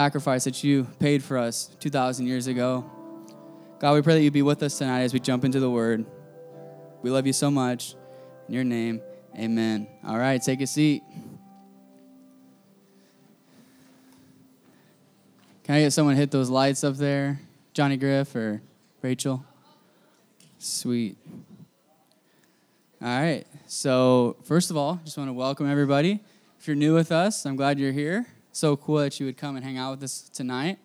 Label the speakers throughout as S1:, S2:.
S1: sacrifice that you paid for us 2,000 years ago. God, we pray that you be with us tonight as we jump into the word. We love you so much. In your name, amen. All right, take a seat. Can I get someone hit those lights up there? Johnny Griff or Rachel? Sweet. All right. So, first of all, just want to welcome everybody. If you're new with us, I'm glad you're here. So cool that you would come and hang out with us tonight.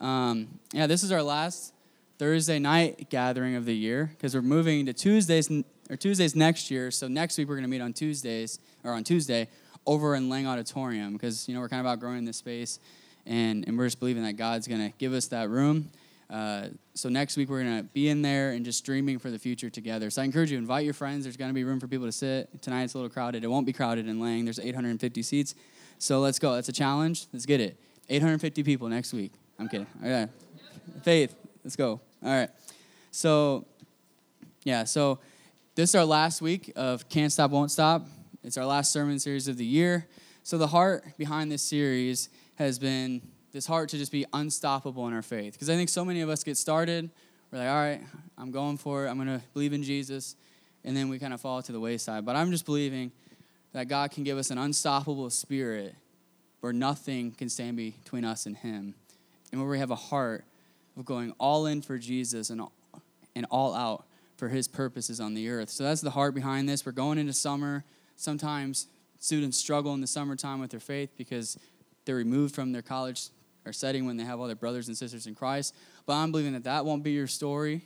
S1: Um, yeah, this is our last Thursday night gathering of the year because we're moving to Tuesdays or Tuesdays next year. So next week we're going to meet on Tuesdays or on Tuesday over in Lang Auditorium because you know we're kind of outgrowing this space, and and we're just believing that God's going to give us that room. Uh, so next week we're going to be in there and just dreaming for the future together. So I encourage you, invite your friends. There's going to be room for people to sit. Tonight it's a little crowded. It won't be crowded in Lang. There's 850 seats. So let's go. That's a challenge. Let's get it. 850 people next week. I'm kidding. Okay. Faith. Let's go. All right. So, yeah. So this is our last week of Can't Stop, Won't Stop. It's our last sermon series of the year. So the heart behind this series has been this heart to just be unstoppable in our faith. Because I think so many of us get started, we're like, all right, I'm going for it, I'm going to believe in Jesus, and then we kind of fall to the wayside. But I'm just believing that God can give us an unstoppable spirit where nothing can stand between us and Him, and where we have a heart of going all in for Jesus and, and all out for His purposes on the earth. So that's the heart behind this. We're going into summer. Sometimes students struggle in the summertime with their faith because they're removed from their college or setting when they have all their brothers and sisters in Christ. But I'm believing that that won't be your story.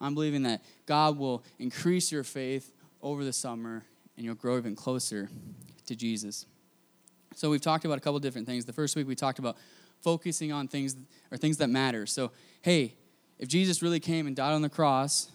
S1: I'm believing that God will increase your faith over the summer and you'll grow even closer to Jesus. So we've talked about a couple different things. The first week we talked about focusing on things or things that matter. So, hey, if Jesus really came and died on the cross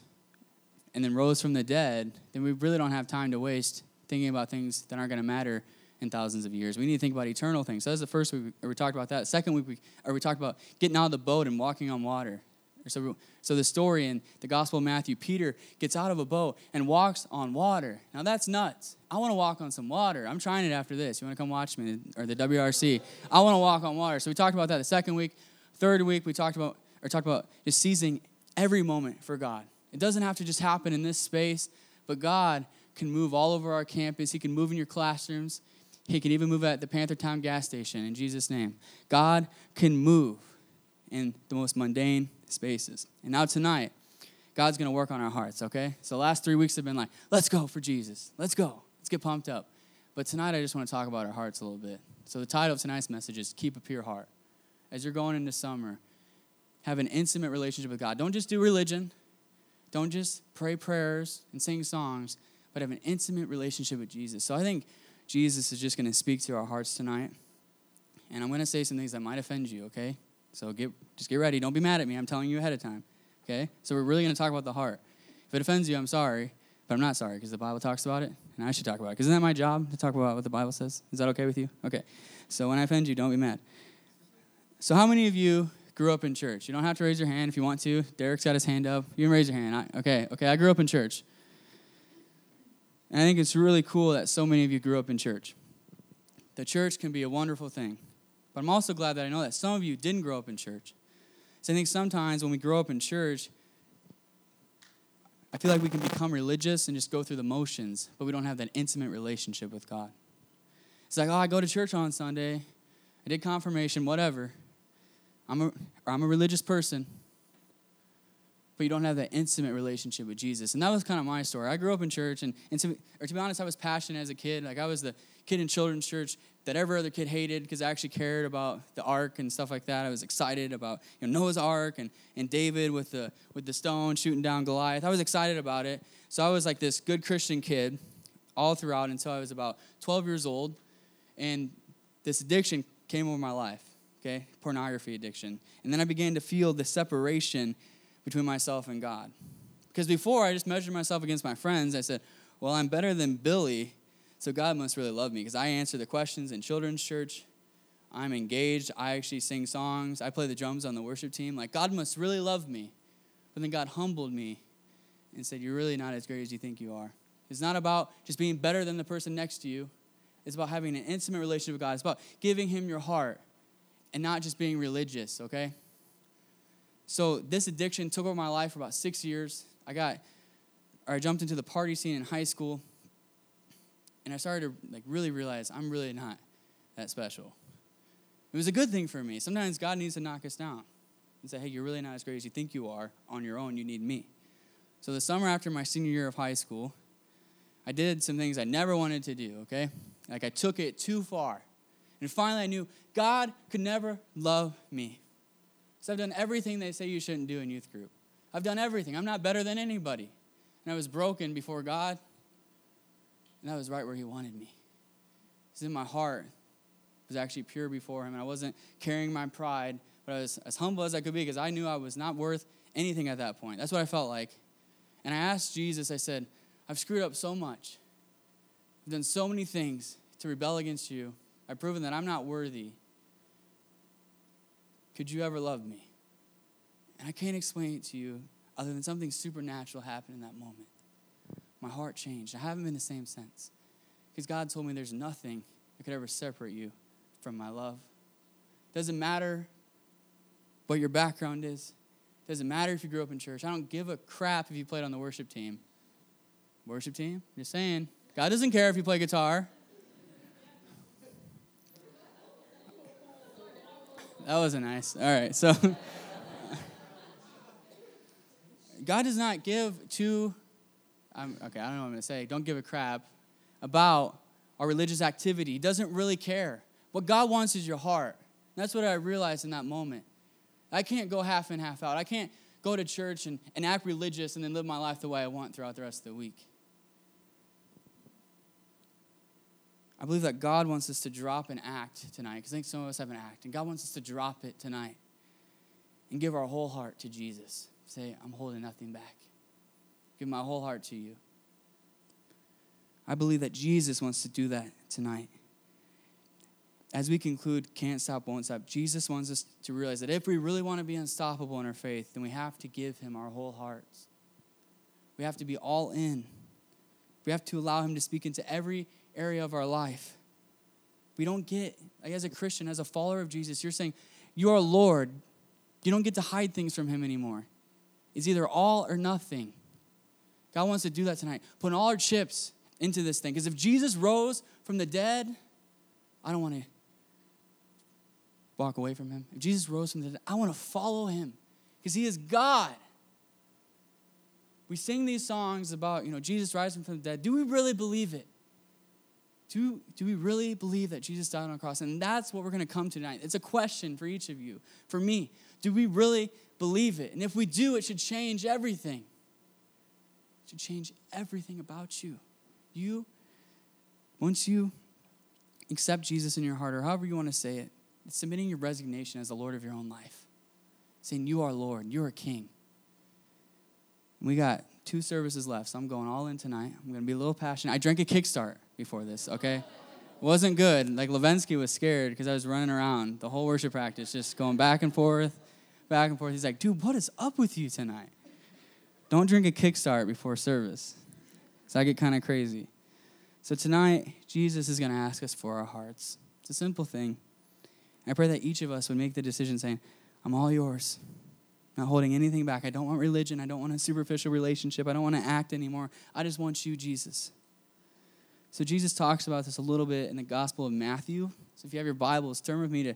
S1: and then rose from the dead, then we really don't have time to waste thinking about things that aren't going to matter in thousands of years. We need to think about eternal things. So that's the first week we talked about that. Second week we, or we talked about getting out of the boat and walking on water. So, so the story in the Gospel of Matthew, Peter gets out of a boat and walks on water. Now that's nuts. I want to walk on some water. I'm trying it after this. You want to come watch me or the WRC? I want to walk on water. So we talked about that the second week. Third week we talked about or talked about just seizing every moment for God. It doesn't have to just happen in this space, but God can move all over our campus. He can move in your classrooms. He can even move at the Panther Town gas station in Jesus' name. God can move in the most mundane spaces. And now tonight, God's going to work on our hearts, okay? So the last three weeks have been like, let's go for Jesus. Let's go. Let's get pumped up. But tonight, I just want to talk about our hearts a little bit. So the title of tonight's message is Keep a Pure Heart. As you're going into summer, have an intimate relationship with God. Don't just do religion. Don't just pray prayers and sing songs, but have an intimate relationship with Jesus. So I think Jesus is just going to speak to our hearts tonight. And I'm going to say some things that might offend you, okay? So get just get ready. Don't be mad at me. I'm telling you ahead of time. Okay? So we're really going to talk about the heart. If it offends you, I'm sorry, but I'm not sorry because the Bible talks about it, and I should talk about it. Isn't that my job to talk about what the Bible says? Is that okay with you? Okay. So when I offend you, don't be mad. So how many of you grew up in church? You don't have to raise your hand if you want to. Derek's got his hand up. You can raise your hand. I, okay. Okay. I grew up in church. And I think it's really cool that so many of you grew up in church. The church can be a wonderful thing. But I'm also glad that I know that some of you didn't grow up in church. So I think sometimes when we grow up in church, I feel like we can become religious and just go through the motions, but we don't have that intimate relationship with God. It's like, oh, I go to church on Sunday, I did confirmation, whatever. I'm a, I'm a religious person, but you don't have that intimate relationship with Jesus. And that was kind of my story. I grew up in church, and, and to, or to be honest, I was passionate as a kid. Like I was the kid in children's church that every other kid hated because I actually cared about the ark and stuff like that. I was excited about you know, Noah's ark and, and David with the with the stone shooting down Goliath. I was excited about it. So I was like this good Christian kid all throughout until I was about 12 years old, and this addiction came over my life. Okay, pornography addiction, and then I began to feel the separation between myself and God. Because before I just measured myself against my friends, I said, Well, I'm better than Billy, so God must really love me because I answer the questions in children's church. I'm engaged. I actually sing songs. I play the drums on the worship team. Like, God must really love me. But then God humbled me and said, You're really not as great as you think you are. It's not about just being better than the person next to you, it's about having an intimate relationship with God. It's about giving Him your heart and not just being religious, okay? So this addiction took over my life for about six years. I got, or I jumped into the party scene in high school, and I started to like really realize I'm really not that special. It was a good thing for me. Sometimes God needs to knock us down and say, hey, you're really not as great as you think you are on your own. You need me. So the summer after my senior year of high school, I did some things I never wanted to do, okay? Like I took it too far. And finally I knew God could never love me. So I've done everything they say you shouldn't do in youth group. I've done everything. I'm not better than anybody. And I was broken before God. And I was right where He wanted me. Because in my heart was actually pure before Him. And I wasn't carrying my pride, but I was as humble as I could be because I knew I was not worth anything at that point. That's what I felt like. And I asked Jesus, I said, I've screwed up so much. I've done so many things to rebel against you. I've proven that I'm not worthy. Could you ever love me? And I can't explain it to you other than something supernatural happened in that moment. My heart changed. I haven't been the same since. Because God told me there's nothing that could ever separate you from my love. Doesn't matter what your background is. Doesn't matter if you grew up in church. I don't give a crap if you played on the worship team. Worship team? Just saying. God doesn't care if you play guitar. That wasn't nice. All right, so God does not give two. I'm, okay, I don't know what I'm going to say. Don't give a crap about our religious activity. He doesn't really care. What God wants is your heart. That's what I realized in that moment. I can't go half in, half out. I can't go to church and, and act religious and then live my life the way I want throughout the rest of the week. I believe that God wants us to drop an act tonight, because I think some of us have an act, and God wants us to drop it tonight and give our whole heart to Jesus. Say, I'm holding nothing back. Give my whole heart to you. I believe that Jesus wants to do that tonight as we conclude Can't Stop, Won't Stop, Jesus wants us to realize that if we really want to be unstoppable in our faith, then we have to give Him our whole hearts. We have to be all in. We have to allow Him to speak into every area of our life. We don't get, like as a Christian, as a follower of Jesus, you're saying, You are Lord. You don't get to hide things from Him anymore. It's either all or nothing. God wants to do that tonight. Put all our chips into this thing. Because if Jesus rose from the dead, I don't want to walk away from him. If Jesus rose from the dead, I want to follow him because he is God. We sing these songs about, you know, Jesus rising from the dead. Do we really believe it? Do, do we really believe that Jesus died on the cross? And that's what we're going to come to tonight. It's a question for each of you, for me. Do we really believe it? And if we do, it should change everything. Should change everything about you. You, once you accept Jesus in your heart, or however you want to say it, it's submitting your resignation as the Lord of your own life. Saying, You are Lord, you're a king. We got two services left, so I'm going all in tonight. I'm going to be a little passionate. I drank a kickstart before this, okay? Wasn't good. Like Levinsky was scared because I was running around the whole worship practice, just going back and forth, back and forth. He's like, dude, what is up with you tonight? Don't drink a kickstart before service. So I get kind of crazy. So tonight, Jesus is going to ask us for our hearts. It's a simple thing. I pray that each of us would make the decision saying, I'm all yours. Not holding anything back. I don't want religion. I don't want a superficial relationship. I don't want to act anymore. I just want you, Jesus. So Jesus talks about this a little bit in the Gospel of Matthew. So if you have your Bibles, turn with me to,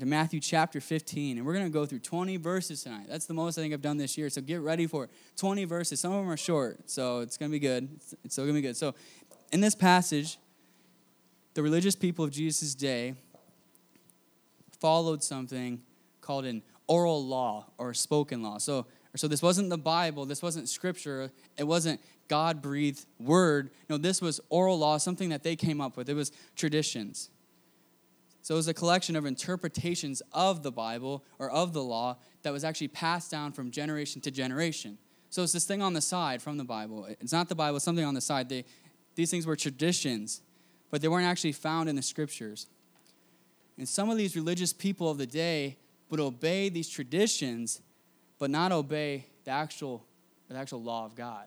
S1: to Matthew chapter 15. And we're going to go through 20 verses tonight. That's the most I think I've done this year. So get ready for it. 20 verses. Some of them are short, so it's going to be good. It's, it's still going to be good. So in this passage, the religious people of Jesus' day followed something called an oral law or spoken law. So, so this wasn't the Bible, this wasn't scripture, it wasn't God breathed word. No, this was oral law, something that they came up with. It was traditions. So it was a collection of interpretations of the Bible or of the law that was actually passed down from generation to generation. So it's this thing on the side from the Bible. It's not the Bible, it's something on the side. They, these things were traditions, but they weren't actually found in the scriptures. And some of these religious people of the day would obey these traditions, but not obey the actual, the actual law of God.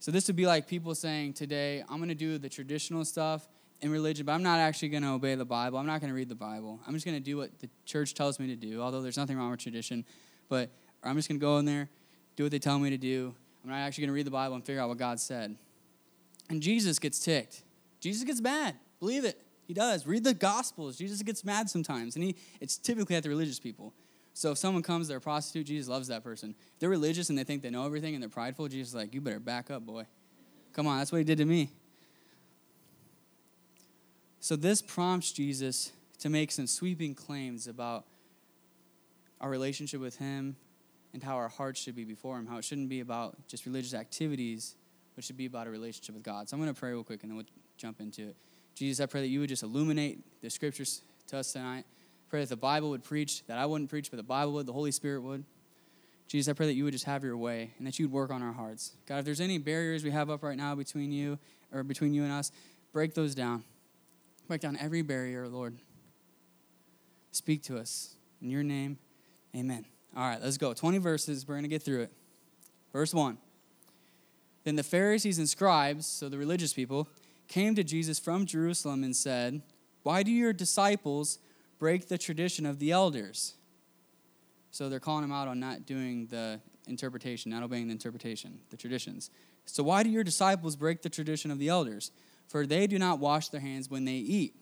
S1: So this would be like people saying today, I'm going to do the traditional stuff in religion, but I'm not actually going to obey the Bible. I'm not going to read the Bible. I'm just going to do what the church tells me to do, although there's nothing wrong with tradition. But I'm just going to go in there, do what they tell me to do. I'm not actually going to read the Bible and figure out what God said. And Jesus gets ticked. Jesus gets mad. Believe it. He does. Read the Gospels. Jesus gets mad sometimes. And he, it's typically at the religious people. So if someone comes, they're a prostitute, Jesus loves that person. If they're religious and they think they know everything and they're prideful, Jesus is like, you better back up, boy. Come on, that's what he did to me. So this prompts Jesus to make some sweeping claims about our relationship with him and how our hearts should be before him, how it shouldn't be about just religious activities, but should be about a relationship with God. So I'm going to pray real quick and then we'll jump into it. Jesus, I pray that you would just illuminate the scriptures to us tonight. Pray that the Bible would preach, that I wouldn't preach, but the Bible would, the Holy Spirit would. Jesus, I pray that you would just have your way and that you'd work on our hearts. God, if there's any barriers we have up right now between you or between you and us, break those down. Break down every barrier, Lord. Speak to us. In your name, amen. All right, let's go. 20 verses. We're going to get through it. Verse 1. Then the Pharisees and scribes, so the religious people, came to Jesus from Jerusalem and said, Why do your disciples break the tradition of the elders? So they're calling him out on not doing the interpretation, not obeying the interpretation, the traditions. So why do your disciples break the tradition of the elders? For they do not wash their hands when they eat.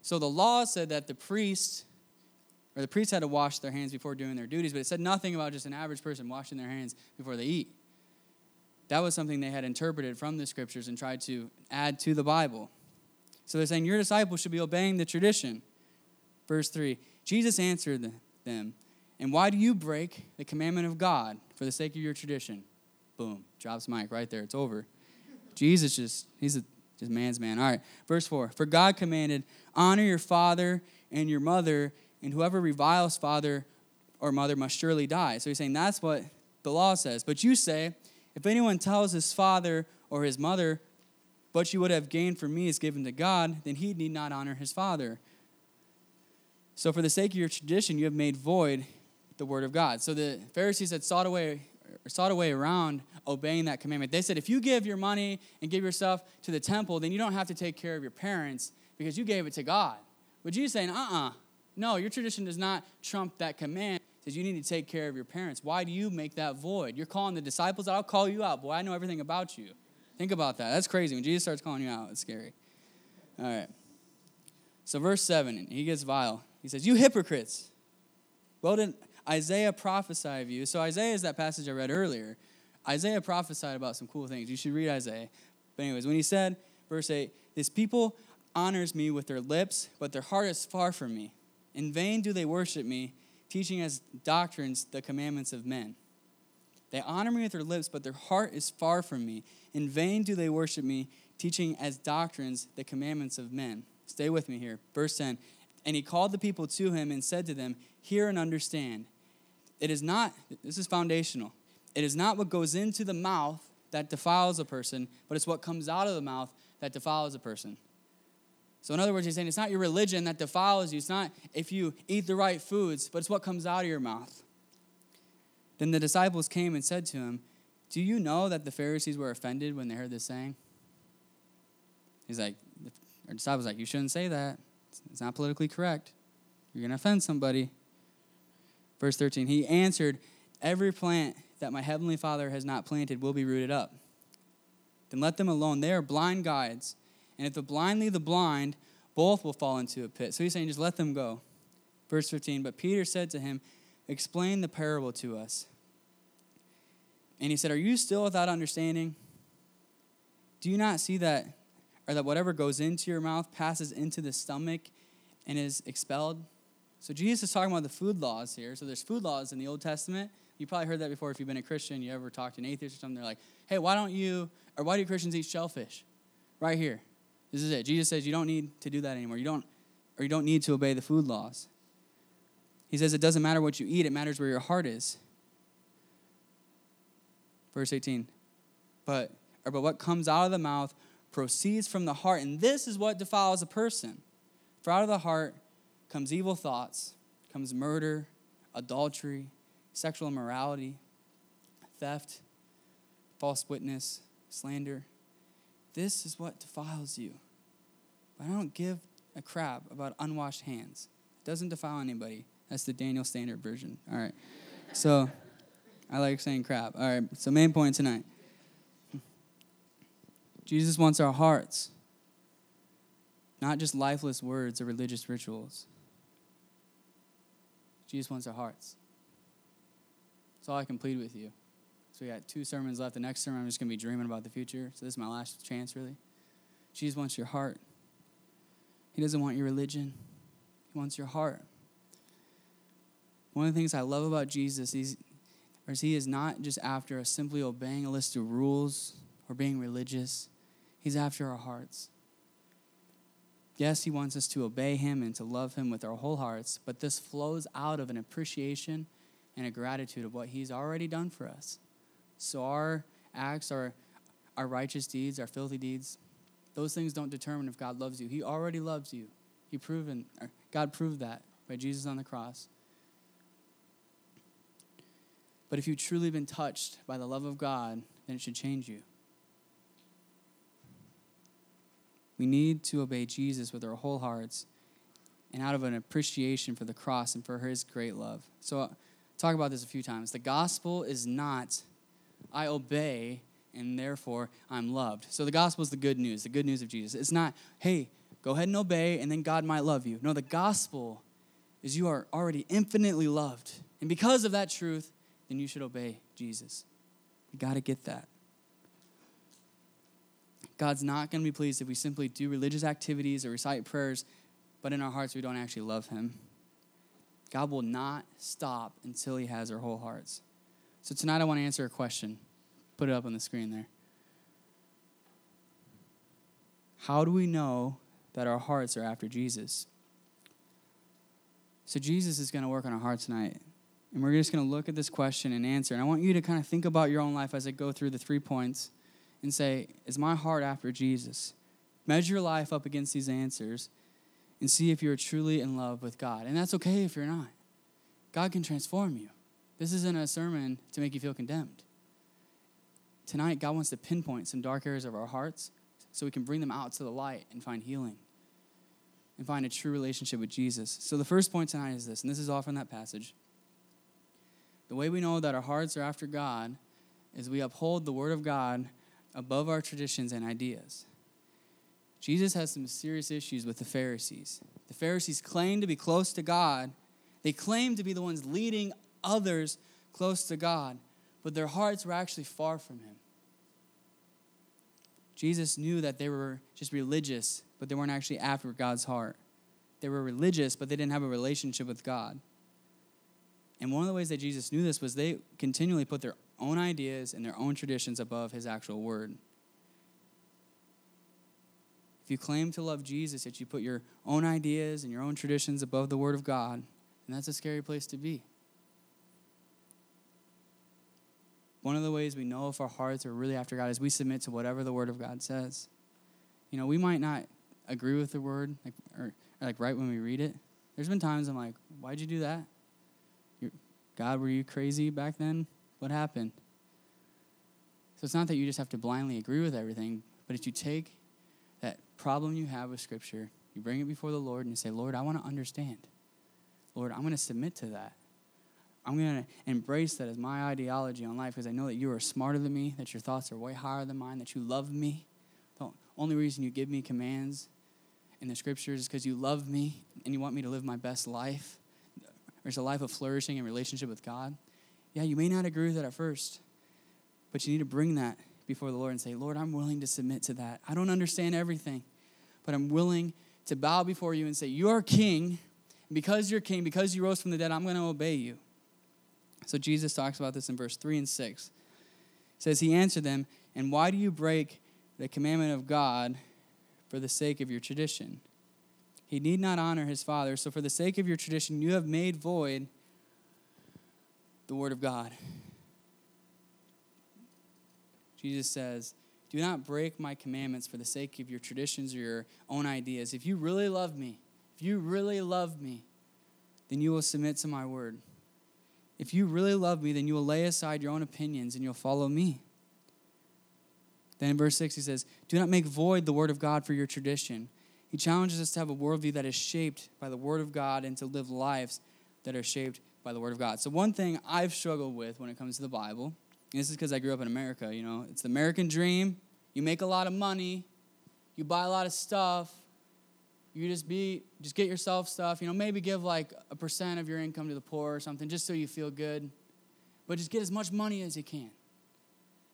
S1: So the law said that the priests, or the priests had to wash their hands before doing their duties, but it said nothing about just an average person washing their hands before they eat. That was something they had interpreted from the scriptures and tried to add to the Bible. So they're saying, Your disciples should be obeying the tradition. Verse 3 Jesus answered them, And why do you break the commandment of God for the sake of your tradition? Boom, drops mic right there. It's over. Jesus just, he's a just man's man. All right, verse 4 For God commanded, Honor your father and your mother, and whoever reviles father or mother must surely die. So he's saying that's what the law says. But you say, if anyone tells his father or his mother, what you would have gained from me is given to God, then he need not honor his father. So, for the sake of your tradition, you have made void the word of God. So the Pharisees had sought a way, sought a way around obeying that commandment. They said, if you give your money and give yourself to the temple, then you don't have to take care of your parents because you gave it to God. But Jesus saying, uh-uh, no, your tradition does not trump that command says you need to take care of your parents. Why do you make that void? You're calling the disciples. I'll call you out. Boy, I know everything about you. Think about that. That's crazy. When Jesus starts calling you out, it's scary. All right. So, verse 7, he gets vile. He says, You hypocrites. Well, did Isaiah prophesy of you? So, Isaiah is that passage I read earlier. Isaiah prophesied about some cool things. You should read Isaiah. But, anyways, when he said, verse 8, This people honors me with their lips, but their heart is far from me. In vain do they worship me teaching as doctrines the commandments of men. They honor me with their lips, but their heart is far from me. In vain do they worship me, teaching as doctrines the commandments of men. Stay with me here. Verse 10 And he called the people to him and said to them, Hear and understand. It is not, this is foundational, it is not what goes into the mouth that defiles a person, but it's what comes out of the mouth that defiles a person. So, in other words, he's saying it's not your religion that defiles you. It's not if you eat the right foods, but it's what comes out of your mouth. Then the disciples came and said to him, Do you know that the Pharisees were offended when they heard this saying? He's like, Our disciples like, You shouldn't say that. It's not politically correct. You're going to offend somebody. Verse 13, He answered, Every plant that my heavenly Father has not planted will be rooted up. Then let them alone. They are blind guides and if the blind lead the blind, both will fall into a pit. So he's saying, just let them go. Verse 15, but Peter said to him, Explain the parable to us. And he said, Are you still without understanding? Do you not see that, or that whatever goes into your mouth passes into the stomach and is expelled? So Jesus is talking about the food laws here. So there's food laws in the Old Testament. You probably heard that before if you've been a Christian. You ever talked to an atheist or something? They're like, hey, why don't you, or why do Christians eat shellfish? Right here. This is it. Jesus says you don't need to do that anymore. You don't, or you don't need to obey the food laws. He says it doesn't matter what you eat, it matters where your heart is. Verse 18. But, or, but what comes out of the mouth proceeds from the heart, and this is what defiles a person. For out of the heart comes evil thoughts, comes murder, adultery, sexual immorality, theft, false witness, slander this is what defiles you. but I don't give a crap about unwashed hands. It doesn't defile anybody. That's the Daniel Standard version. All right. So I like saying crap. All right. So, main point tonight Jesus wants our hearts, not just lifeless words or religious rituals. Jesus wants our hearts. That's all I can plead with you. So we got two sermons left. The next sermon, I'm just going to be dreaming about the future. So this is my last chance, really. Jesus wants your heart. He doesn't want your religion. He wants your heart. One of the things I love about Jesus is, is he is not just after us simply obeying a list of rules or being religious. He's after our hearts. Yes, he wants us to obey him and to love him with our whole hearts, but this flows out of an appreciation and a gratitude of what he's already done for us. So our acts, our, our righteous deeds, our filthy deeds, those things don't determine if God loves you. He already loves you. He proven, God proved that by Jesus on the cross. But if you've truly been touched by the love of God, then it should change you. We need to obey Jesus with our whole hearts and out of an appreciation for the cross and for his great love. So, I'll talk about this a few times. The gospel is not, I obey and therefore I'm loved. So, the gospel is the good news, the good news of Jesus. It's not, hey, go ahead and obey and then God might love you. No, the gospel is you are already infinitely loved. And because of that truth, then you should obey Jesus. You got to get that. God's not going to be pleased if we simply do religious activities or recite prayers, but in our hearts we don't actually love Him. God will not stop until He has our whole hearts. So tonight I want to answer a question. Put it up on the screen there. How do we know that our hearts are after Jesus? So Jesus is going to work on our hearts tonight. And we're just going to look at this question and answer. And I want you to kind of think about your own life as I go through the three points and say, Is my heart after Jesus? Measure your life up against these answers and see if you're truly in love with God. And that's okay if you're not. God can transform you. This isn't a sermon to make you feel condemned. Tonight, God wants to pinpoint some dark areas of our hearts so we can bring them out to the light and find healing and find a true relationship with Jesus. So, the first point tonight is this, and this is all from that passage. The way we know that our hearts are after God is we uphold the Word of God above our traditions and ideas. Jesus has some serious issues with the Pharisees. The Pharisees claim to be close to God, they claim to be the ones leading others close to God, but their hearts were actually far from Him. Jesus knew that they were just religious, but they weren't actually after God's heart. They were religious, but they didn't have a relationship with God. And one of the ways that Jesus knew this was they continually put their own ideas and their own traditions above his actual word. If you claim to love Jesus, yet you put your own ideas and your own traditions above the word of God, then that's a scary place to be. One of the ways we know if our hearts are really after God is we submit to whatever the word of God says. You know, we might not agree with the word, like, or, or like right when we read it. There's been times I'm like, why'd you do that? God, were you crazy back then? What happened? So it's not that you just have to blindly agree with everything, but if you take that problem you have with Scripture, you bring it before the Lord and you say, Lord, I want to understand. Lord, I'm going to submit to that. I'm going to embrace that as my ideology on life because I know that you are smarter than me, that your thoughts are way higher than mine, that you love me. The only reason you give me commands in the scriptures is because you love me and you want me to live my best life. There's a life of flourishing and relationship with God. Yeah, you may not agree with it at first, but you need to bring that before the Lord and say, Lord, I'm willing to submit to that. I don't understand everything, but I'm willing to bow before you and say, You are king. And because you're king, because you rose from the dead, I'm going to obey you. So Jesus talks about this in verse 3 and 6. He says, He answered them, And why do you break the commandment of God for the sake of your tradition? He need not honor his father. So, for the sake of your tradition, you have made void the word of God. Jesus says, Do not break my commandments for the sake of your traditions or your own ideas. If you really love me, if you really love me, then you will submit to my word. If you really love me, then you will lay aside your own opinions and you'll follow me. Then in verse 6, he says, Do not make void the word of God for your tradition. He challenges us to have a worldview that is shaped by the Word of God and to live lives that are shaped by the Word of God. So, one thing I've struggled with when it comes to the Bible, and this is because I grew up in America, you know, it's the American dream. You make a lot of money, you buy a lot of stuff, you just be just get yourself stuff you know maybe give like a percent of your income to the poor or something just so you feel good but just get as much money as you can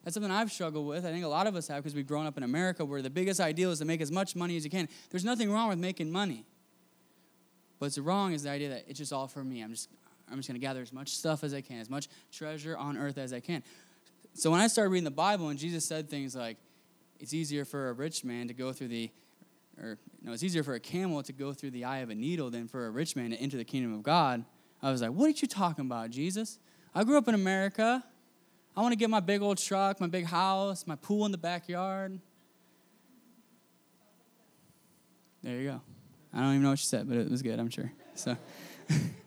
S1: that's something i've struggled with i think a lot of us have because we've grown up in america where the biggest ideal is to make as much money as you can there's nothing wrong with making money what's wrong is the idea that it's just all for me i'm just i'm just going to gather as much stuff as i can as much treasure on earth as i can so when i started reading the bible and jesus said things like it's easier for a rich man to go through the or no, it's easier for a camel to go through the eye of a needle than for a rich man to enter the kingdom of God. I was like, what are you talking about, Jesus? I grew up in America. I want to get my big old truck, my big house, my pool in the backyard. There you go. I don't even know what she said, but it was good, I'm sure. So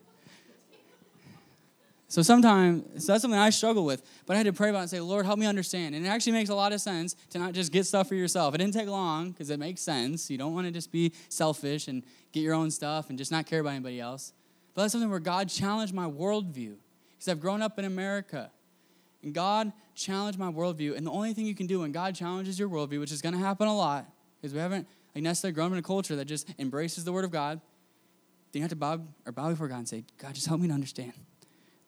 S1: So sometimes, so that's something I struggle with, but I had to pray about it and say, Lord, help me understand. And it actually makes a lot of sense to not just get stuff for yourself. It didn't take long because it makes sense. You don't want to just be selfish and get your own stuff and just not care about anybody else. But that's something where God challenged my worldview because I've grown up in America. And God challenged my worldview. And the only thing you can do when God challenges your worldview, which is going to happen a lot, because we haven't like necessarily grown up in a culture that just embraces the Word of God, then you have to bow or bow before God and say, God, just help me to understand.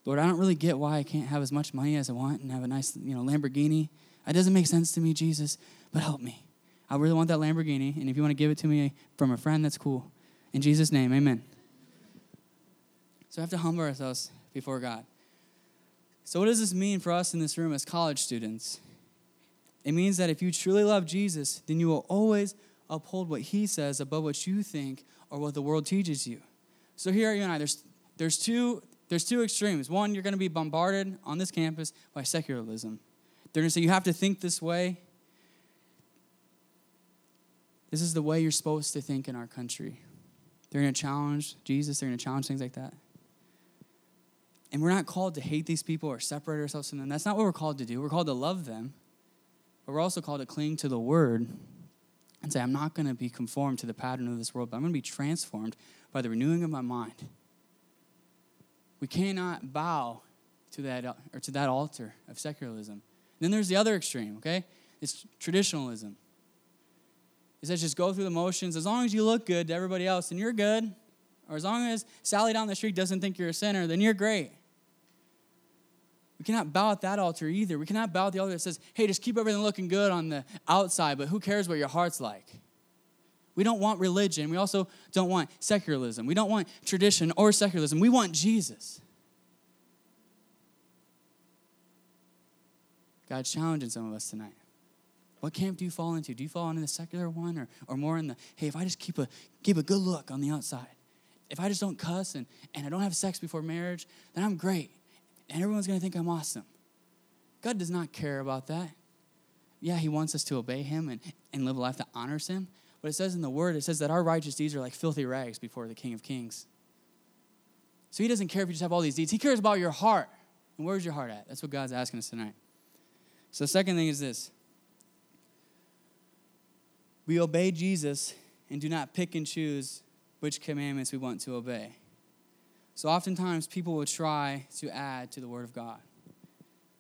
S1: Lord, I don't really get why I can't have as much money as I want and have a nice, you know, Lamborghini. It doesn't make sense to me, Jesus, but help me. I really want that Lamborghini, and if you want to give it to me from a friend, that's cool. In Jesus' name, amen. So we have to humble ourselves before God. So, what does this mean for us in this room as college students? It means that if you truly love Jesus, then you will always uphold what he says above what you think or what the world teaches you. So here you and I, there's, there's two there's two extremes. One, you're going to be bombarded on this campus by secularism. They're going to say, you have to think this way. This is the way you're supposed to think in our country. They're going to challenge Jesus, they're going to challenge things like that. And we're not called to hate these people or separate ourselves from them. That's not what we're called to do. We're called to love them. But we're also called to cling to the word and say, I'm not going to be conformed to the pattern of this world, but I'm going to be transformed by the renewing of my mind. We cannot bow to that uh, or to that altar of secularism. then there's the other extreme, okay? It's traditionalism. It says just go through the motions. As long as you look good to everybody else, then you're good. Or as long as Sally down the street doesn't think you're a sinner, then you're great. We cannot bow at that altar either. We cannot bow at the altar that says, hey, just keep everything looking good on the outside, but who cares what your heart's like? We don't want religion. We also don't want secularism. We don't want tradition or secularism. We want Jesus. God's challenging some of us tonight. What camp do you fall into? Do you fall into the secular one or, or more in the, hey, if I just keep a, keep a good look on the outside, if I just don't cuss and, and I don't have sex before marriage, then I'm great. And everyone's going to think I'm awesome. God does not care about that. Yeah, He wants us to obey Him and, and live a life that honors Him. But it says in the word, it says that our righteous deeds are like filthy rags before the King of Kings. So he doesn't care if you just have all these deeds. He cares about your heart. And where's your heart at? That's what God's asking us tonight. So the second thing is this. We obey Jesus and do not pick and choose which commandments we want to obey. So oftentimes people will try to add to the word of God.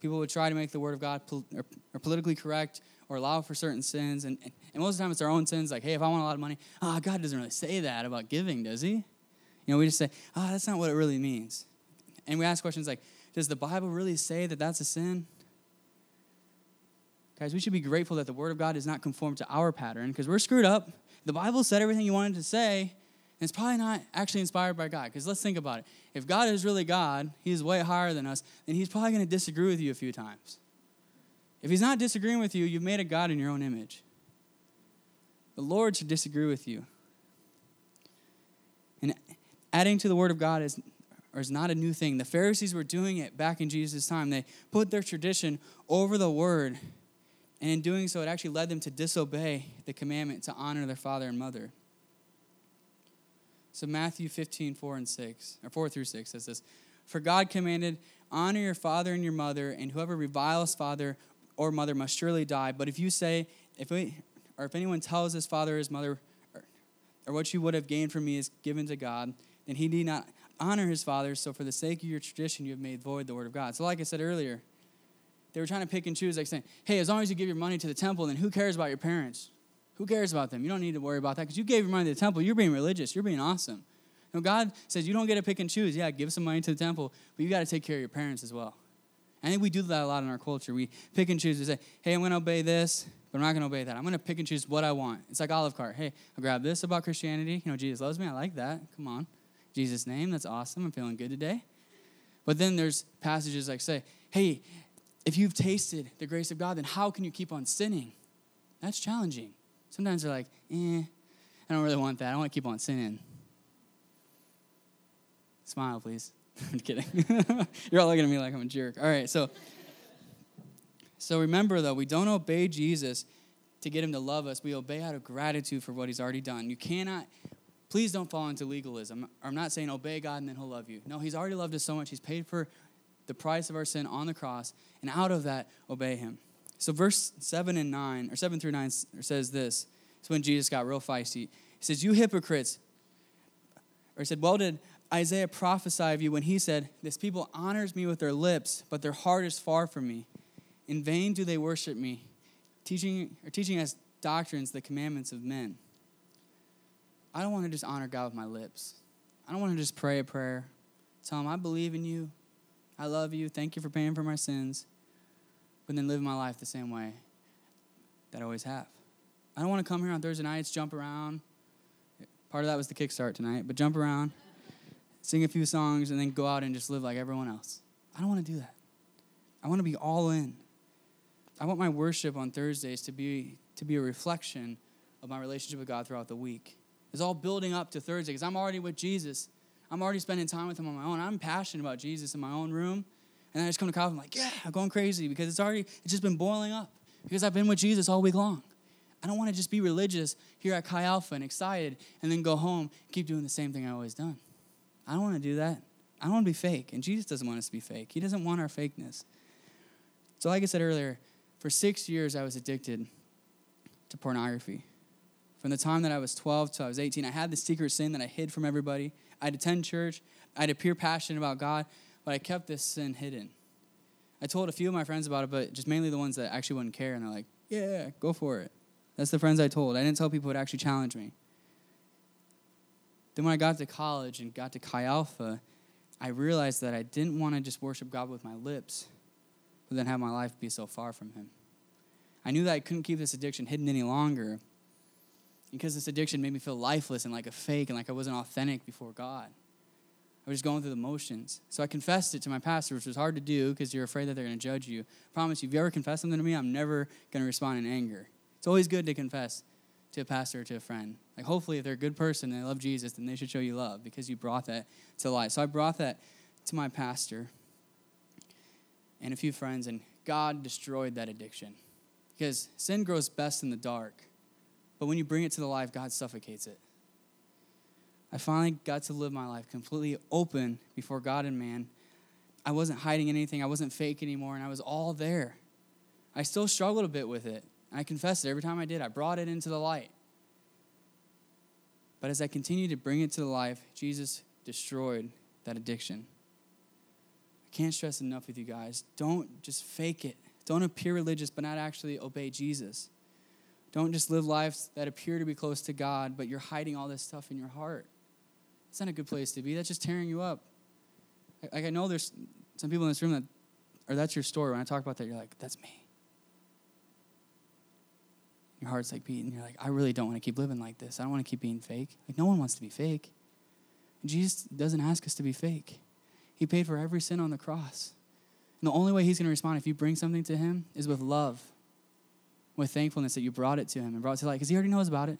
S1: People would try to make the word of God pol- or, or politically correct or allow for certain sins. And, and most of the time it's our own sins, like, hey, if I want a lot of money, ah, oh, God doesn't really say that about giving, does he? You know, we just say, ah, oh, that's not what it really means. And we ask questions like, does the Bible really say that that's a sin? Guys, we should be grateful that the Word of God is not conformed to our pattern because we're screwed up. The Bible said everything you wanted to say, and it's probably not actually inspired by God. Because let's think about it. If God is really God, He's way higher than us, then He's probably going to disagree with you a few times. If he's not disagreeing with you, you've made a God in your own image. The Lord should disagree with you. And adding to the word of God is, is not a new thing. The Pharisees were doing it back in Jesus' time. They put their tradition over the word. And in doing so, it actually led them to disobey the commandment to honor their father and mother. So Matthew 15, 4 and 6, or 4 through 6 says this For God commanded, honor your father and your mother, and whoever reviles father or mother must surely die. But if you say, if we, or if anyone tells his father or his mother, or, or what you would have gained from me is given to God, then he need not honor his father. So for the sake of your tradition, you have made void the word of God. So, like I said earlier, they were trying to pick and choose, like saying, hey, as long as you give your money to the temple, then who cares about your parents? Who cares about them? You don't need to worry about that because you gave your money to the temple. You're being religious. You're being awesome. No, God says you don't get to pick and choose. Yeah, give some money to the temple, but you got to take care of your parents as well. I think we do that a lot in our culture. We pick and choose. We say, hey, I'm going to obey this, but I'm not going to obey that. I'm going to pick and choose what I want. It's like a la carte. Hey, I'll grab this about Christianity. You know, Jesus loves me. I like that. Come on. Jesus' name. That's awesome. I'm feeling good today. But then there's passages like say, hey, if you've tasted the grace of God, then how can you keep on sinning? That's challenging. Sometimes they're like, eh, I don't really want that. I want to keep on sinning. Smile, please. I'm kidding. You're all looking at me like I'm a jerk. All right, so so remember though, we don't obey Jesus to get him to love us. We obey out of gratitude for what he's already done. You cannot please don't fall into legalism. I'm not saying obey God and then he'll love you. No, he's already loved us so much. He's paid for the price of our sin on the cross, and out of that, obey him. So verse 7 and 9, or 7 through 9 says this. It's when Jesus got real feisty. He says, You hypocrites. Or he said, Well did Isaiah prophesy of you when he said, This people honors me with their lips, but their heart is far from me. In vain do they worship me, teaching or teaching as doctrines the commandments of men. I don't want to just honor God with my lips. I don't want to just pray a prayer, tell him I believe in you, I love you, thank you for paying for my sins, but then live my life the same way that I always have. I don't want to come here on Thursday nights, jump around. Part of that was the kickstart tonight, but jump around sing a few songs, and then go out and just live like everyone else. I don't want to do that. I want to be all in. I want my worship on Thursdays to be to be a reflection of my relationship with God throughout the week. It's all building up to Thursday because I'm already with Jesus. I'm already spending time with Him on my own. I'm passionate about Jesus in my own room, and I just come to college, And I'm like, yeah, I'm going crazy because it's already it's just been boiling up because I've been with Jesus all week long. I don't want to just be religious here at Chi Alpha and excited, and then go home keep doing the same thing I always done. I don't want to do that. I don't want to be fake. And Jesus doesn't want us to be fake. He doesn't want our fakeness. So, like I said earlier, for six years I was addicted to pornography. From the time that I was 12 till I was 18, I had the secret sin that I hid from everybody. I'd attend church, I'd appear passionate about God, but I kept this sin hidden. I told a few of my friends about it, but just mainly the ones that actually wouldn't care, and they're like, yeah, go for it. That's the friends I told. I didn't tell people would actually challenge me. Then when I got to college and got to Chi Alpha, I realized that I didn't want to just worship God with my lips, but then have my life be so far from Him. I knew that I couldn't keep this addiction hidden any longer because this addiction made me feel lifeless and like a fake and like I wasn't authentic before God. I was just going through the motions. So I confessed it to my pastor, which was hard to do because you're afraid that they're going to judge you. I promise you, if you ever confess something to me, I'm never going to respond in anger. It's always good to confess to a pastor or to a friend. Like, hopefully, if they're a good person and they love Jesus, then they should show you love because you brought that to light. So I brought that to my pastor and a few friends, and God destroyed that addiction. Because sin grows best in the dark, but when you bring it to the light, God suffocates it. I finally got to live my life completely open before God and man. I wasn't hiding anything, I wasn't fake anymore, and I was all there. I still struggled a bit with it. I confessed it every time I did. I brought it into the light. But as I continued to bring it to the life, Jesus destroyed that addiction. I can't stress enough with you guys. Don't just fake it. Don't appear religious but not actually obey Jesus. Don't just live lives that appear to be close to God, but you're hiding all this stuff in your heart. It's not a good place to be. That's just tearing you up. Like I know there's some people in this room that, or that's your story. When I talk about that, you're like, that's me your heart's like beating. You're like, I really don't want to keep living like this. I don't want to keep being fake. Like, no one wants to be fake. Jesus doesn't ask us to be fake. He paid for every sin on the cross. And the only way He's going to respond if you bring something to Him is with love, with thankfulness that you brought it to Him and brought it to light, because He already knows about it.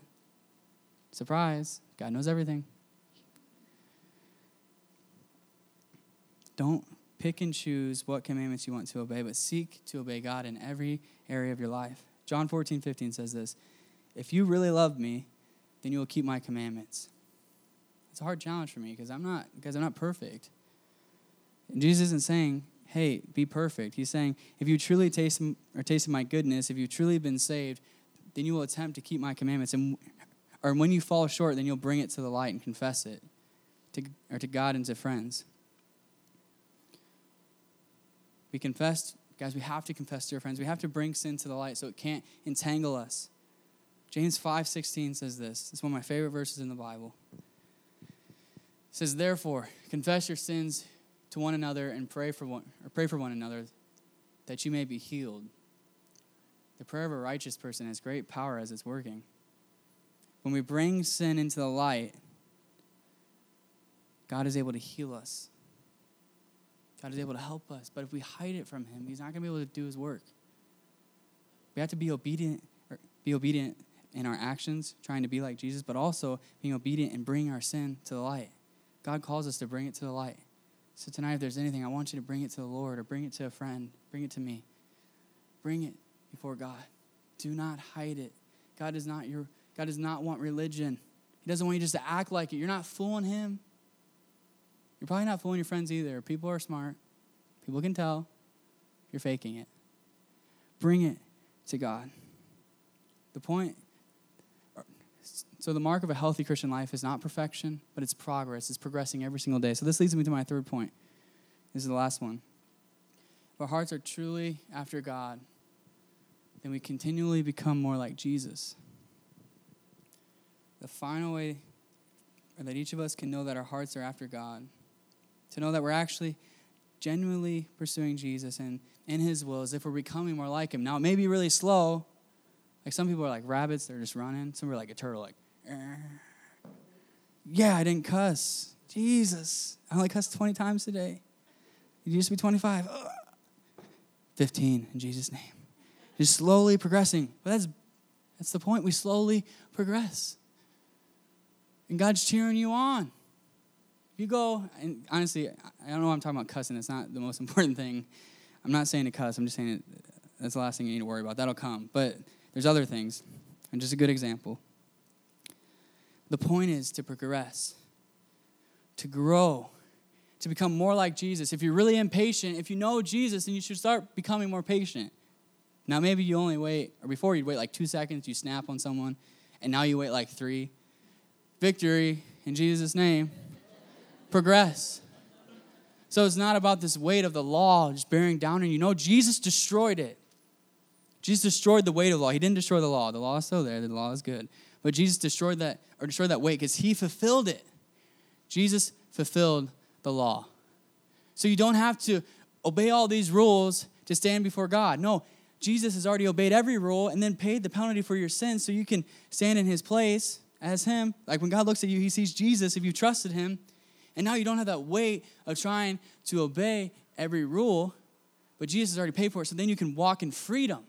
S1: Surprise, God knows everything. Don't pick and choose what commandments you want to obey, but seek to obey God in every area of your life. John 14, 15 says this If you really love me, then you will keep my commandments. It's a hard challenge for me because I'm not because I'm not perfect. And Jesus isn't saying, hey, be perfect. He's saying, if you truly taste or tasted my goodness, if you've truly been saved, then you will attempt to keep my commandments. And or when you fall short, then you'll bring it to the light and confess it to, or to God and to friends. We confess, guys, we have to confess to our friends. We have to bring sin to the light so it can't entangle us. James 5:16 says this. It's one of my favorite verses in the Bible. It says, "Therefore, confess your sins to one another and pray for one or pray for one another that you may be healed." The prayer of a righteous person has great power as it's working. When we bring sin into the light, God is able to heal us. God is able to help us. But if we hide it from Him, He's not going to be able to do His work. We have to be obedient, be obedient in our actions, trying to be like Jesus, but also being obedient and bringing our sin to the light. God calls us to bring it to the light. So tonight, if there's anything, I want you to bring it to the Lord or bring it to a friend, bring it to me. Bring it before God. Do not hide it. God does not your God does not want religion. He doesn't want you just to act like it. You're not fooling him. You're probably not fooling your friends either. People are smart. People can tell you're faking it. Bring it to God. The point so the mark of a healthy Christian life is not perfection, but it's progress. It's progressing every single day. So this leads me to my third point. This is the last one. If our hearts are truly after God, then we continually become more like Jesus. The final way that each of us can know that our hearts are after God, to know that we're actually genuinely pursuing Jesus and in His will as if we're becoming more like Him. Now, it may be really slow. Like some people are like rabbits, they're just running. Some are like a turtle, like, yeah, I didn't cuss. Jesus, I only cussed 20 times today. It used to be 25. Ugh. 15 in Jesus' name. Just slowly progressing. But that's that's the point. We slowly progress. And God's cheering you on. You go, and honestly, I don't know why I'm talking about cussing. It's not the most important thing. I'm not saying to cuss. I'm just saying it, that's the last thing you need to worry about. That'll come. But there's other things. And just a good example. The point is to progress, to grow, to become more like Jesus. If you're really impatient, if you know Jesus, then you should start becoming more patient. Now, maybe you only wait, or before you'd wait like two seconds, you snap on someone, and now you wait like three. Victory in Jesus' name. Progress. So it's not about this weight of the law just bearing down on you. No, Jesus destroyed it. Jesus destroyed the weight of the law. He didn't destroy the law. The law is still there. The law is good. But Jesus destroyed that or destroyed that weight because he fulfilled it. Jesus fulfilled the law. So you don't have to obey all these rules to stand before God. No, Jesus has already obeyed every rule and then paid the penalty for your sins so you can stand in his place as him. Like when God looks at you, he sees Jesus if you trusted him. And now you don't have that weight of trying to obey every rule, but Jesus has already paid for it. So then you can walk in freedom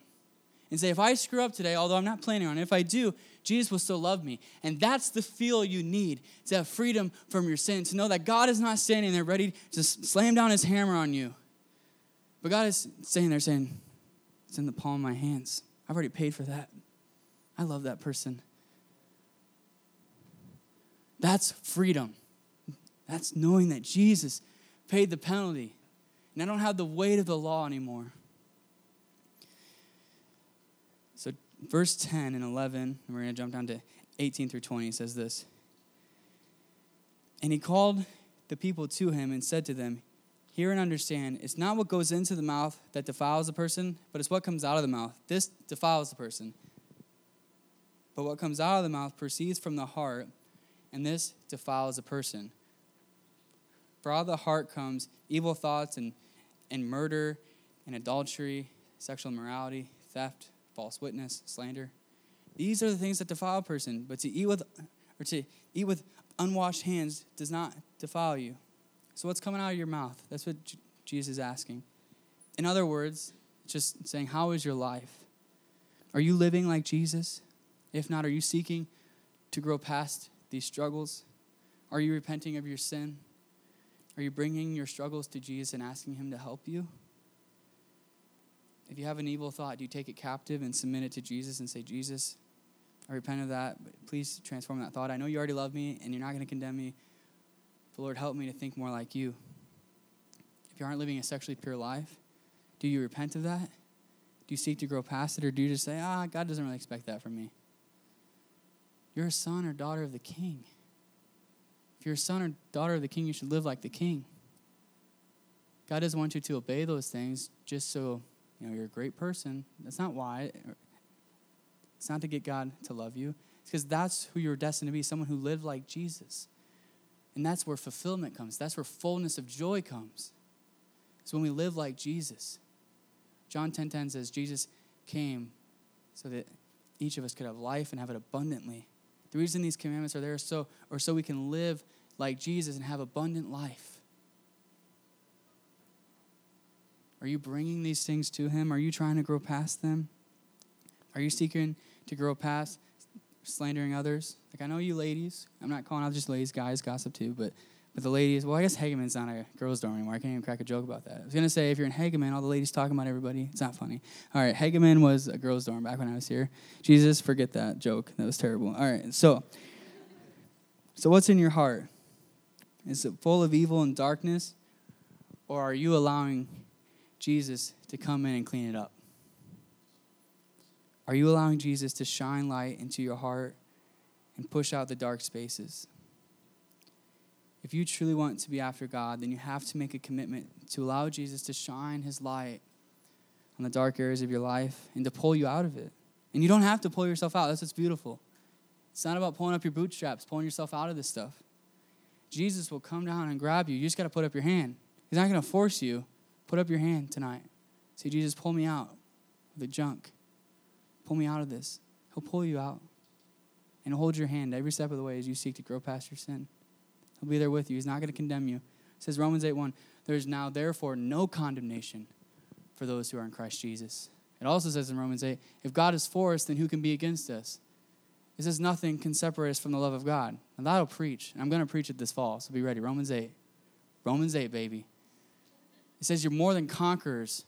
S1: and say, if I screw up today, although I'm not planning on it, if I do, Jesus will still love me. And that's the feel you need to have freedom from your sin, to know that God is not standing there ready to slam down his hammer on you. But God is standing there saying, it's in the palm of my hands. I've already paid for that. I love that person. That's freedom. That's knowing that Jesus paid the penalty. And I don't have the weight of the law anymore. So, verse 10 and 11, and we're going to jump down to 18 through 20, says this And he called the people to him and said to them, Hear and understand, it's not what goes into the mouth that defiles a person, but it's what comes out of the mouth. This defiles the person. But what comes out of the mouth proceeds from the heart, and this defiles a person. For out of the heart comes evil thoughts and, and murder and adultery, sexual immorality, theft, false witness, slander. These are the things that defile a person, but to eat with or to eat with unwashed hands does not defile you. So, what's coming out of your mouth? That's what Jesus is asking. In other words, just saying, How is your life? Are you living like Jesus? If not, are you seeking to grow past these struggles? Are you repenting of your sin? Are you bringing your struggles to Jesus and asking Him to help you? If you have an evil thought, do you take it captive and submit it to Jesus and say, Jesus, I repent of that, but please transform that thought. I know you already love me and you're not going to condemn me, but Lord, help me to think more like you. If you aren't living a sexually pure life, do you repent of that? Do you seek to grow past it, or do you just say, ah, God doesn't really expect that from me? You're a son or daughter of the king. If you're a son or daughter of the king, you should live like the king. God doesn't want you to obey those things just so you know you're a great person. That's not why. It's not to get God to love you. It's because that's who you're destined to be, someone who lived like Jesus. And that's where fulfillment comes. That's where fullness of joy comes. It's when we live like Jesus. John 10:10 10, 10 says Jesus came so that each of us could have life and have it abundantly. The reason these commandments are there is so or so we can live like Jesus and have abundant life. Are you bringing these things to him? Are you trying to grow past them? Are you seeking to grow past slandering others? Like I know you ladies. I'm not calling out just ladies, guys gossip too, but but the ladies, well, I guess Hageman's not a girls' dorm anymore. I can't even crack a joke about that. I was gonna say if you're in Hageman, all the ladies talking about everybody. It's not funny. All right, Hageman was a girls' dorm back when I was here. Jesus, forget that joke. That was terrible. All right, so so what's in your heart? Is it full of evil and darkness, or are you allowing Jesus to come in and clean it up? Are you allowing Jesus to shine light into your heart and push out the dark spaces? If you truly want to be after God, then you have to make a commitment to allow Jesus to shine his light on the dark areas of your life and to pull you out of it. And you don't have to pull yourself out. That's what's beautiful. It's not about pulling up your bootstraps, pulling yourself out of this stuff. Jesus will come down and grab you. You just got to put up your hand. He's not going to force you. Put up your hand tonight. Say, Jesus, pull me out of the junk. Pull me out of this. He'll pull you out and hold your hand every step of the way as you seek to grow past your sin. He'll be there with you. He's not going to condemn you. It says Romans 8 1, there is now therefore no condemnation for those who are in Christ Jesus. It also says in Romans 8, if God is for us, then who can be against us? It says nothing can separate us from the love of God. And that'll preach. And I'm going to preach it this fall, so be ready. Romans 8. Romans 8, baby. It says you're more than conquerors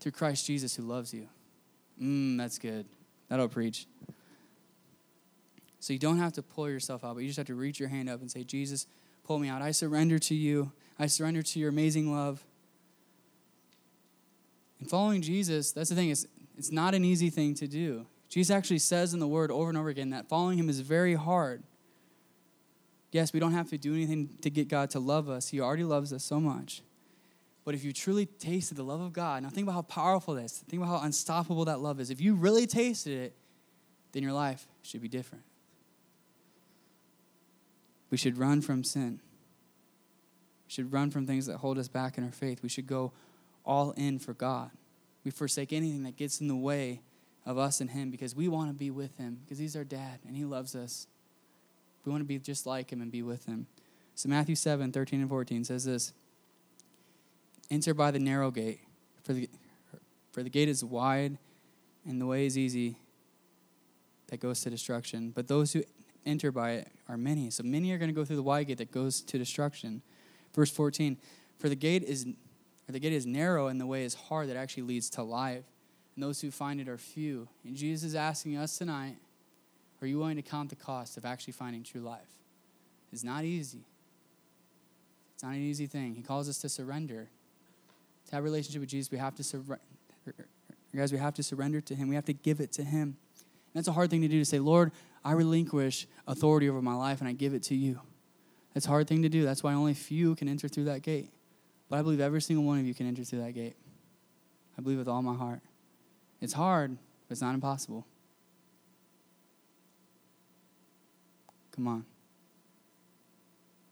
S1: through Christ Jesus who loves you. Mmm, that's good. That'll preach. So you don't have to pull yourself out, but you just have to reach your hand up and say, Jesus, pull me out. I surrender to you. I surrender to your amazing love. And following Jesus, that's the thing, it's, it's not an easy thing to do. Jesus actually says in the word over and over again that following him is very hard. Yes, we don't have to do anything to get God to love us. He already loves us so much. But if you truly tasted the love of God, now think about how powerful that is. Think about how unstoppable that love is. If you really tasted it, then your life should be different. We should run from sin. We should run from things that hold us back in our faith. We should go all in for God. We forsake anything that gets in the way of us and Him because we want to be with Him because He's our dad and He loves us. We want to be just like Him and be with Him. So, Matthew 7 13 and 14 says this Enter by the narrow gate, for the, for the gate is wide and the way is easy that goes to destruction. But those who enter by it are many. So many are going to go through the wide gate that goes to destruction. Verse 14, for the gate is or the gate is narrow and the way is hard that actually leads to life. And those who find it are few. And Jesus is asking us tonight, are you willing to count the cost of actually finding true life? It's not easy. It's not an easy thing. He calls us to surrender. To have a relationship with Jesus, we have to surrender. Er, er, guys, we have to surrender to Him. We have to give it to Him. And that's a hard thing to do to say, Lord, I relinquish authority over my life and I give it to you. That's a hard thing to do. That's why only few can enter through that gate. But I believe every single one of you can enter through that gate. I believe with all my heart. It's hard, but it's not impossible. Come on.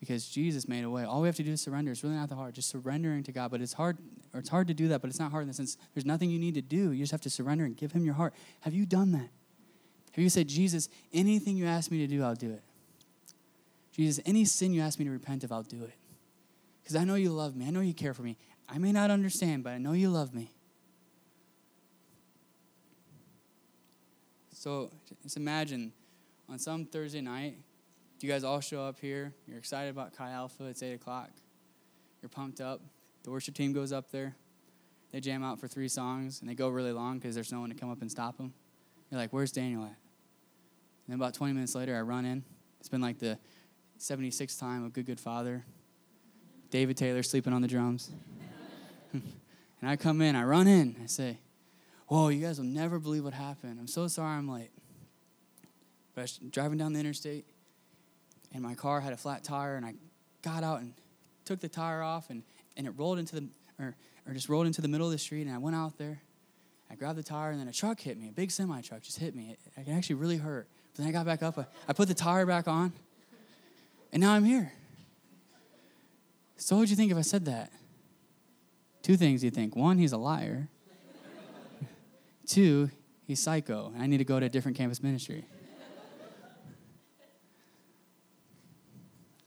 S1: Because Jesus made a way. All we have to do is surrender. It's really not that hard. Just surrendering to God. But it's hard, or it's hard to do that, but it's not hard in the sense there's nothing you need to do. You just have to surrender and give Him your heart. Have you done that? Have you said, Jesus, anything you ask me to do, I'll do it? Jesus, any sin you ask me to repent of, I'll do it. Because I know you love me. I know you care for me. I may not understand, but I know you love me. So just imagine on some Thursday night, you guys all show up here. You're excited about Chi Alpha. It's 8 o'clock. You're pumped up. The worship team goes up there. They jam out for three songs, and they go really long because there's no one to come up and stop them. You're like, where's Daniel at? And about 20 minutes later, I run in. It's been like the 76th time of Good Good Father. David Taylor sleeping on the drums. and I come in, I run in, I say, Whoa, you guys will never believe what happened. I'm so sorry I'm late. But I was driving down the interstate, and my car had a flat tire, and I got out and took the tire off, and, and it rolled into the, or, or just rolled into the middle of the street, and I went out there. I grabbed the tire, and then a truck hit me. A big semi truck just hit me. It, it actually really hurt. Then I got back up. I, put the tire back on, and now I'm here. So, what would you think if I said that? Two things you think. One, he's a liar. Two, he's psycho. I need to go to a different campus ministry.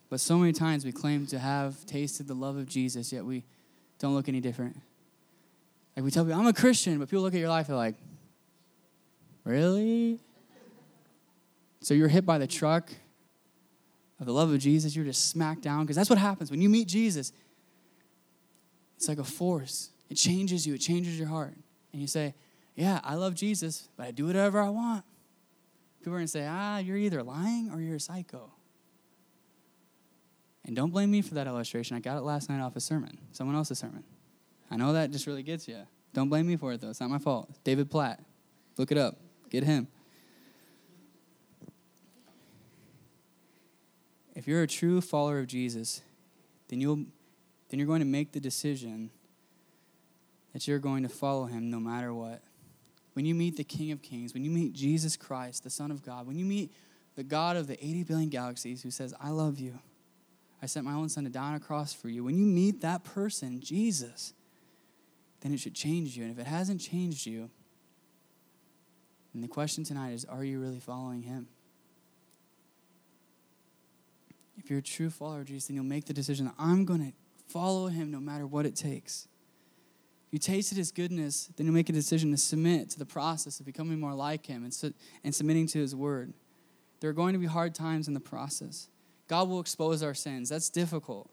S1: but so many times we claim to have tasted the love of Jesus, yet we don't look any different. Like we tell people, I'm a Christian, but people look at your life and they're like, really? So you're hit by the truck of the love of Jesus, you're just smacked down because that's what happens when you meet Jesus. It's like a force. It changes you, it changes your heart. And you say, Yeah, I love Jesus, but I do whatever I want. People are going to say, Ah, you're either lying or you're a psycho. And don't blame me for that illustration. I got it last night off a sermon, someone else's sermon. I know that just really gets you. Don't blame me for it, though. It's not my fault. David Platt. Look it up. Get him. If you're a true follower of Jesus, then you'll then you're going to make the decision that you're going to follow him no matter what. When you meet the King of Kings, when you meet Jesus Christ, the Son of God, when you meet the God of the 80 billion galaxies who says, I love you, I sent my own son to die on a cross for you, when you meet that person, Jesus, then it should change you. And if it hasn't changed you, then the question tonight is are you really following him? If you're a true follower of Jesus, then you'll make the decision I'm going to follow him no matter what it takes. If you tasted his goodness, then you'll make a decision to submit to the process of becoming more like him and, su- and submitting to his word. There are going to be hard times in the process. God will expose our sins. That's difficult.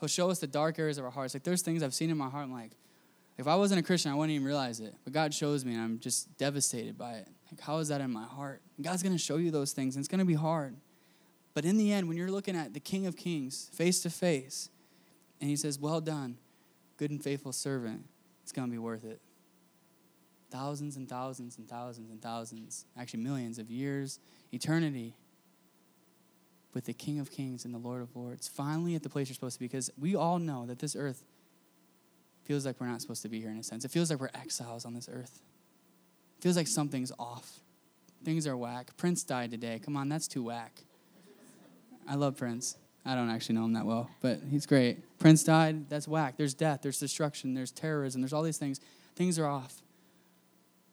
S1: He'll show us the dark areas of our hearts. Like there's things I've seen in my heart, I'm like, if I wasn't a Christian, I wouldn't even realize it. But God shows me, and I'm just devastated by it. Like, how is that in my heart? And God's going to show you those things, and it's going to be hard. But in the end, when you're looking at the King of Kings face to face, and he says, Well done, good and faithful servant, it's going to be worth it. Thousands and thousands and thousands and thousands, actually millions of years, eternity with the King of Kings and the Lord of Lords, finally at the place you're supposed to be, because we all know that this earth feels like we're not supposed to be here in a sense. It feels like we're exiles on this earth. It feels like something's off. Things are whack. Prince died today. Come on, that's too whack. I love Prince. I don't actually know him that well, but he's great. Prince died, that's whack. There's death, there's destruction, there's terrorism, there's all these things. Things are off.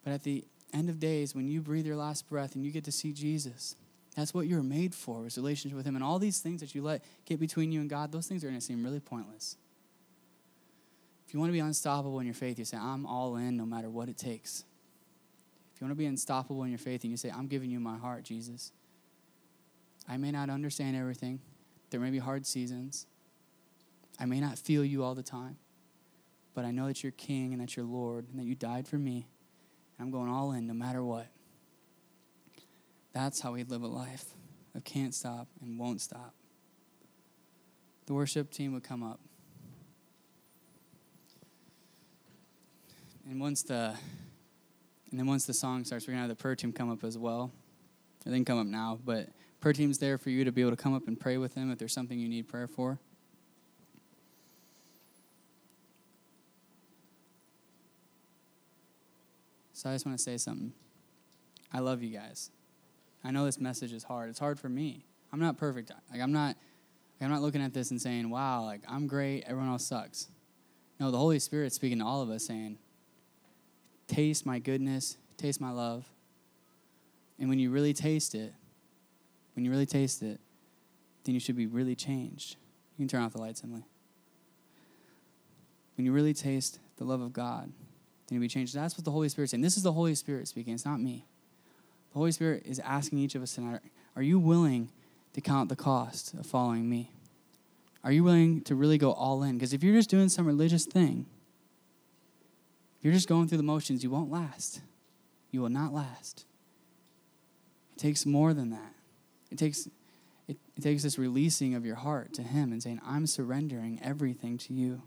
S1: But at the end of days, when you breathe your last breath and you get to see Jesus, that's what you're made for, is relationship with him. And all these things that you let get between you and God, those things are going to seem really pointless. If you want to be unstoppable in your faith, you say, I'm all in no matter what it takes. If you want to be unstoppable in your faith and you say, I'm giving you my heart, Jesus. I may not understand everything. There may be hard seasons. I may not feel you all the time. But I know that you're king and that you're Lord and that you died for me. And I'm going all in no matter what. That's how we live a life of can't stop and won't stop. The worship team would come up. And once the and then once the song starts, we're gonna have the prayer team come up as well. They can come up now, but prayer team's there for you to be able to come up and pray with them if there's something you need prayer for. So I just want to say something. I love you guys. I know this message is hard. It's hard for me. I'm not perfect. Like I'm not I'm not looking at this and saying, "Wow, like I'm great, everyone else sucks." No, the Holy Spirit's speaking to all of us saying, "Taste my goodness, taste my love." And when you really taste it, when you really taste it, then you should be really changed. You can turn off the lights, Emily. When you really taste the love of God, then you'll be changed. That's what the Holy Spirit's saying. This is the Holy Spirit speaking. It's not me. The Holy Spirit is asking each of us tonight Are you willing to count the cost of following me? Are you willing to really go all in? Because if you're just doing some religious thing, if you're just going through the motions, you won't last. You will not last. It takes more than that. It takes it, it takes this releasing of your heart to him and saying, I'm surrendering everything to you.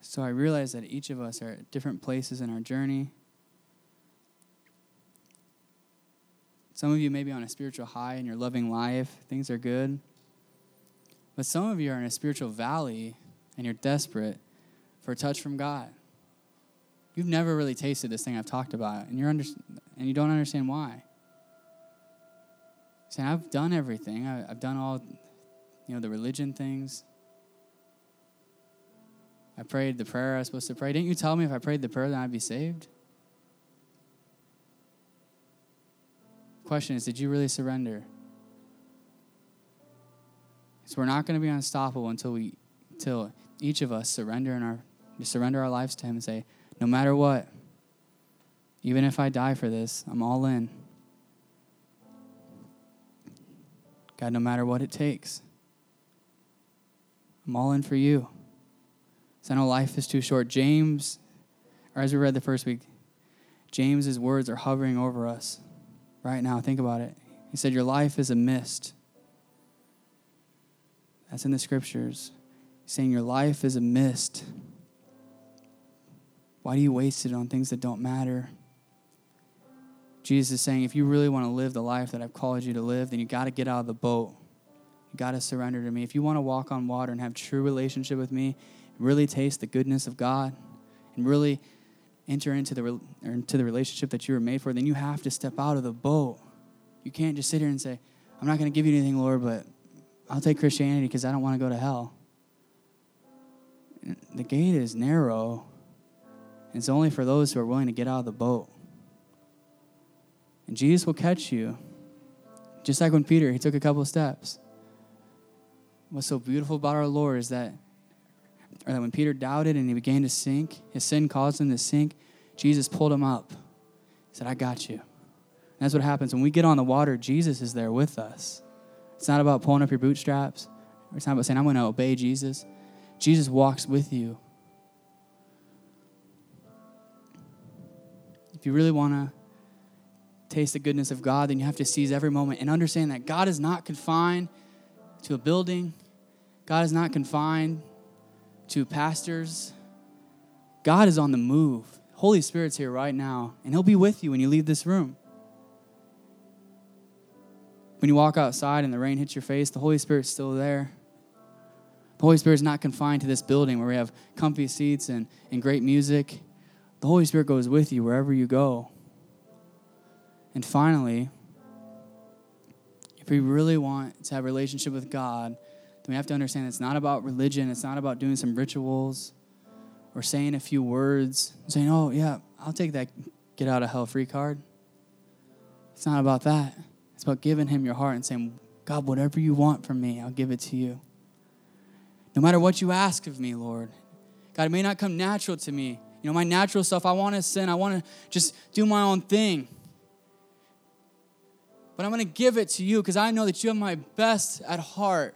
S1: So I realize that each of us are at different places in our journey. Some of you may be on a spiritual high and you're loving life, things are good. But some of you are in a spiritual valley and you're desperate for a touch from God. You've never really tasted this thing I've talked about, and you're under, and you don't understand why. Saying, I've done everything. I, I've done all, you know, the religion things. I prayed the prayer I was supposed to pray. Didn't you tell me if I prayed the prayer then I'd be saved? Question is, did you really surrender? So we're not going to be unstoppable until we, until each of us surrender in our, surrender our lives to Him and say, no matter what, even if I die for this, I'm all in. God, no matter what it takes, I'm all in for you. So I know life is too short. James, or as we read the first week, James's words are hovering over us right now. Think about it. He said, Your life is a mist. That's in the scriptures. He's saying your life is a mist. Why do you waste it on things that don't matter? Jesus is saying, if you really want to live the life that I've called you to live, then you got to get out of the boat. You got to surrender to me. If you want to walk on water and have true relationship with me, really taste the goodness of God, and really enter into the, into the relationship that you were made for, then you have to step out of the boat. You can't just sit here and say, I'm not going to give you anything, Lord, but I'll take Christianity because I don't want to go to hell. The gate is narrow. It's only for those who are willing to get out of the boat. And Jesus will catch you. Just like when Peter, he took a couple steps. What's so beautiful about our Lord is that, or that when Peter doubted and he began to sink, his sin caused him to sink, Jesus pulled him up. He said, I got you. And that's what happens. When we get on the water, Jesus is there with us. It's not about pulling up your bootstraps. It's not about saying, I'm going to obey Jesus. Jesus walks with you. If you really want to taste the goodness of God, then you have to seize every moment and understand that God is not confined to a building, God is not confined to pastors. God is on the move. Holy Spirit's here right now, and He'll be with you when you leave this room. When you walk outside and the rain hits your face, the Holy Spirit's still there. The Holy Spirit is not confined to this building where we have comfy seats and, and great music. The Holy Spirit goes with you wherever you go. And finally, if we really want to have a relationship with God, then we have to understand it's not about religion, it's not about doing some rituals or saying a few words, saying, oh, yeah, I'll take that get out of hell free card. It's not about that. It's about giving Him your heart and saying, God, whatever you want from me, I'll give it to you. No matter what you ask of me, Lord. God, it may not come natural to me. You know, my natural stuff, I want to sin, I want to just do my own thing but I'm going to give it to you because I know that you have my best at heart.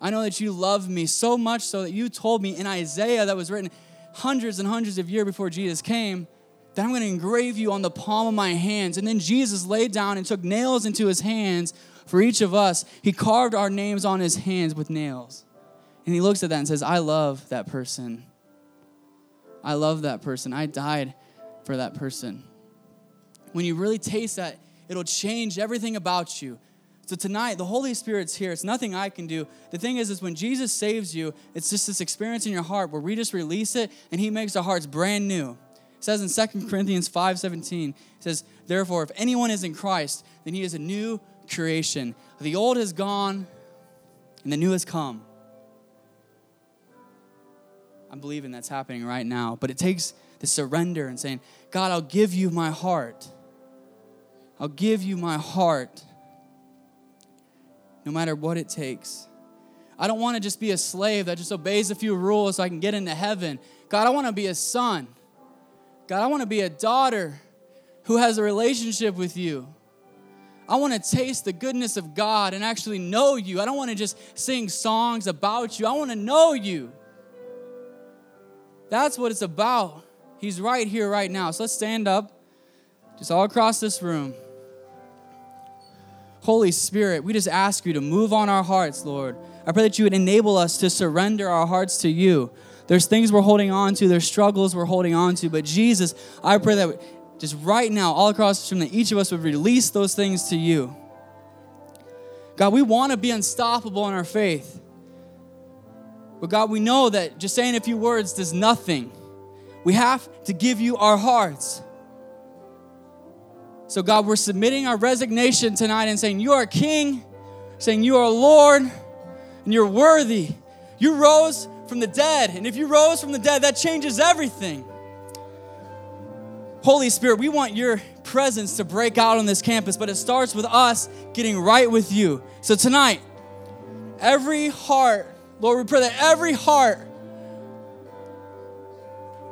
S1: I know that you love me so much so that you told me in Isaiah that was written hundreds and hundreds of years before Jesus came that I'm going to engrave you on the palm of my hands. And then Jesus laid down and took nails into his hands for each of us. He carved our names on his hands with nails. And he looks at that and says, I love that person. I love that person. I died for that person. When you really taste that, It'll change everything about you. So tonight, the Holy Spirit's here. It's nothing I can do. The thing is, is when Jesus saves you, it's just this experience in your heart where we just release it and He makes our hearts brand new. It says in 2 Corinthians 5 17, it says, Therefore, if anyone is in Christ, then he is a new creation. The old has gone and the new has come. I'm believing that's happening right now. But it takes the surrender and saying, God, I'll give you my heart. I'll give you my heart no matter what it takes. I don't want to just be a slave that just obeys a few rules so I can get into heaven. God, I want to be a son. God, I want to be a daughter who has a relationship with you. I want to taste the goodness of God and actually know you. I don't want to just sing songs about you. I want to know you. That's what it's about. He's right here, right now. So let's stand up, just all across this room. Holy Spirit, we just ask you to move on our hearts, Lord. I pray that you would enable us to surrender our hearts to you. There's things we're holding on to, there's struggles we're holding on to, but Jesus, I pray that just right now, all across the room, that each of us would release those things to you. God, we want to be unstoppable in our faith. But God, we know that just saying a few words does nothing. We have to give you our hearts. So, God, we're submitting our resignation tonight and saying, You are King, saying, You are Lord, and you're worthy. You rose from the dead. And if you rose from the dead, that changes everything. Holy Spirit, we want your presence to break out on this campus, but it starts with us getting right with you. So tonight, every heart, Lord, we pray that every heart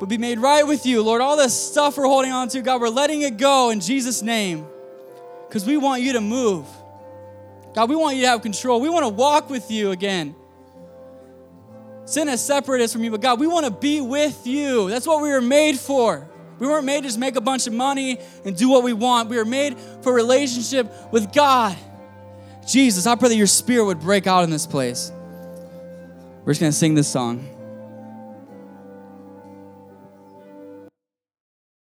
S1: would be made right with you. Lord, all this stuff we're holding on to, God, we're letting it go in Jesus' name because we want you to move. God, we want you to have control. We want to walk with you again. Sin has separated us from you, but God, we want to be with you. That's what we were made for. We weren't made to just make a bunch of money and do what we want. We were made for relationship with God. Jesus, I pray that your spirit would break out in this place. We're just going to sing this song.